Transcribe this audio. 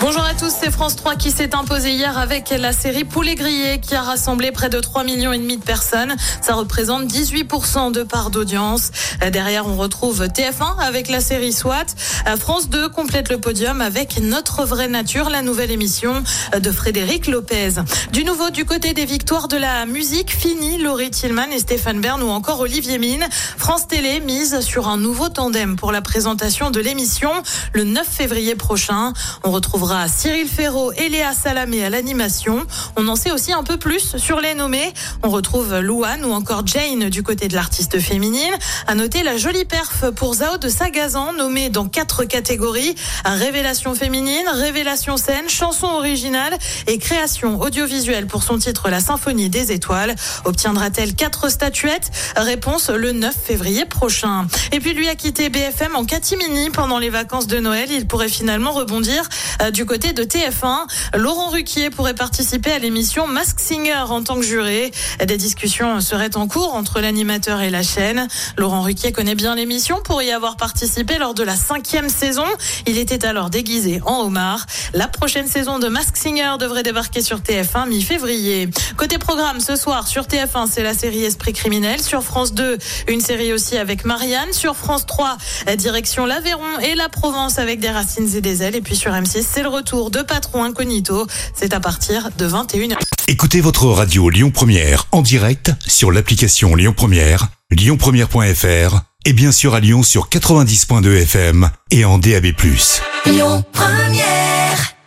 Bonjour à tous, c'est France 3 qui s'est imposé hier avec la série Poulet grillé qui a rassemblé près de 3 millions et demi de personnes. Ça représente 18% de part d'audience. Derrière, on retrouve TF1 avec la série SWAT. France 2 complète le podium avec Notre vraie nature, la nouvelle émission de Frédéric Lopez. Du nouveau du côté des victoires de la musique, fini Laurie Tillman et Stéphane Bern ou encore Olivier Mine. France Télé mise sur un nouveau tandem pour la présentation de l'émission le 9 février prochain. On retrouvera Cyril Ferraud et Léa Salamé à l'animation. On en sait aussi un peu plus sur les nommés. On retrouve Louane ou encore Jane du côté de l'artiste féminine. À noter la jolie perf pour Zao de Sagazan, nommée dans quatre catégories. Révélation féminine, révélation scène, chanson originale et création audiovisuelle pour son titre La Symphonie des étoiles. Obtiendra-t-elle quatre statuettes? Réponse le 9 février prochain. Et puis lui a quitté BFM en catimini pendant les vacances de Noël. Il pourrait finalement rebondir euh, du côté de TF1. Laurent Ruquier pourrait participer à l'émission Mask Singer en tant que juré. Des discussions seraient en cours entre l'animateur et la chaîne. Laurent Ruquier connaît bien l'émission pour y avoir participé lors de la cinquième saison. Il était alors déguisé en homard. La prochaine saison de Mask Singer devrait débarquer sur TF1 mi-février. Côté programme, ce soir sur TF1, c'est la série Esprit criminel. Sur France 2, une série aussi avec Marianne. Sur France 3, direction l'Aveyron et la Provence avec des racines et des ailes. Et puis sur M6, c'est retour de Patron Incognito. C'est à partir de 21h. Écoutez votre radio Lyon Première en direct sur l'application Lyon Première, lyonpremière.fr et bien sûr à Lyon sur 90.2 FM et en DAB+. Lyon Première.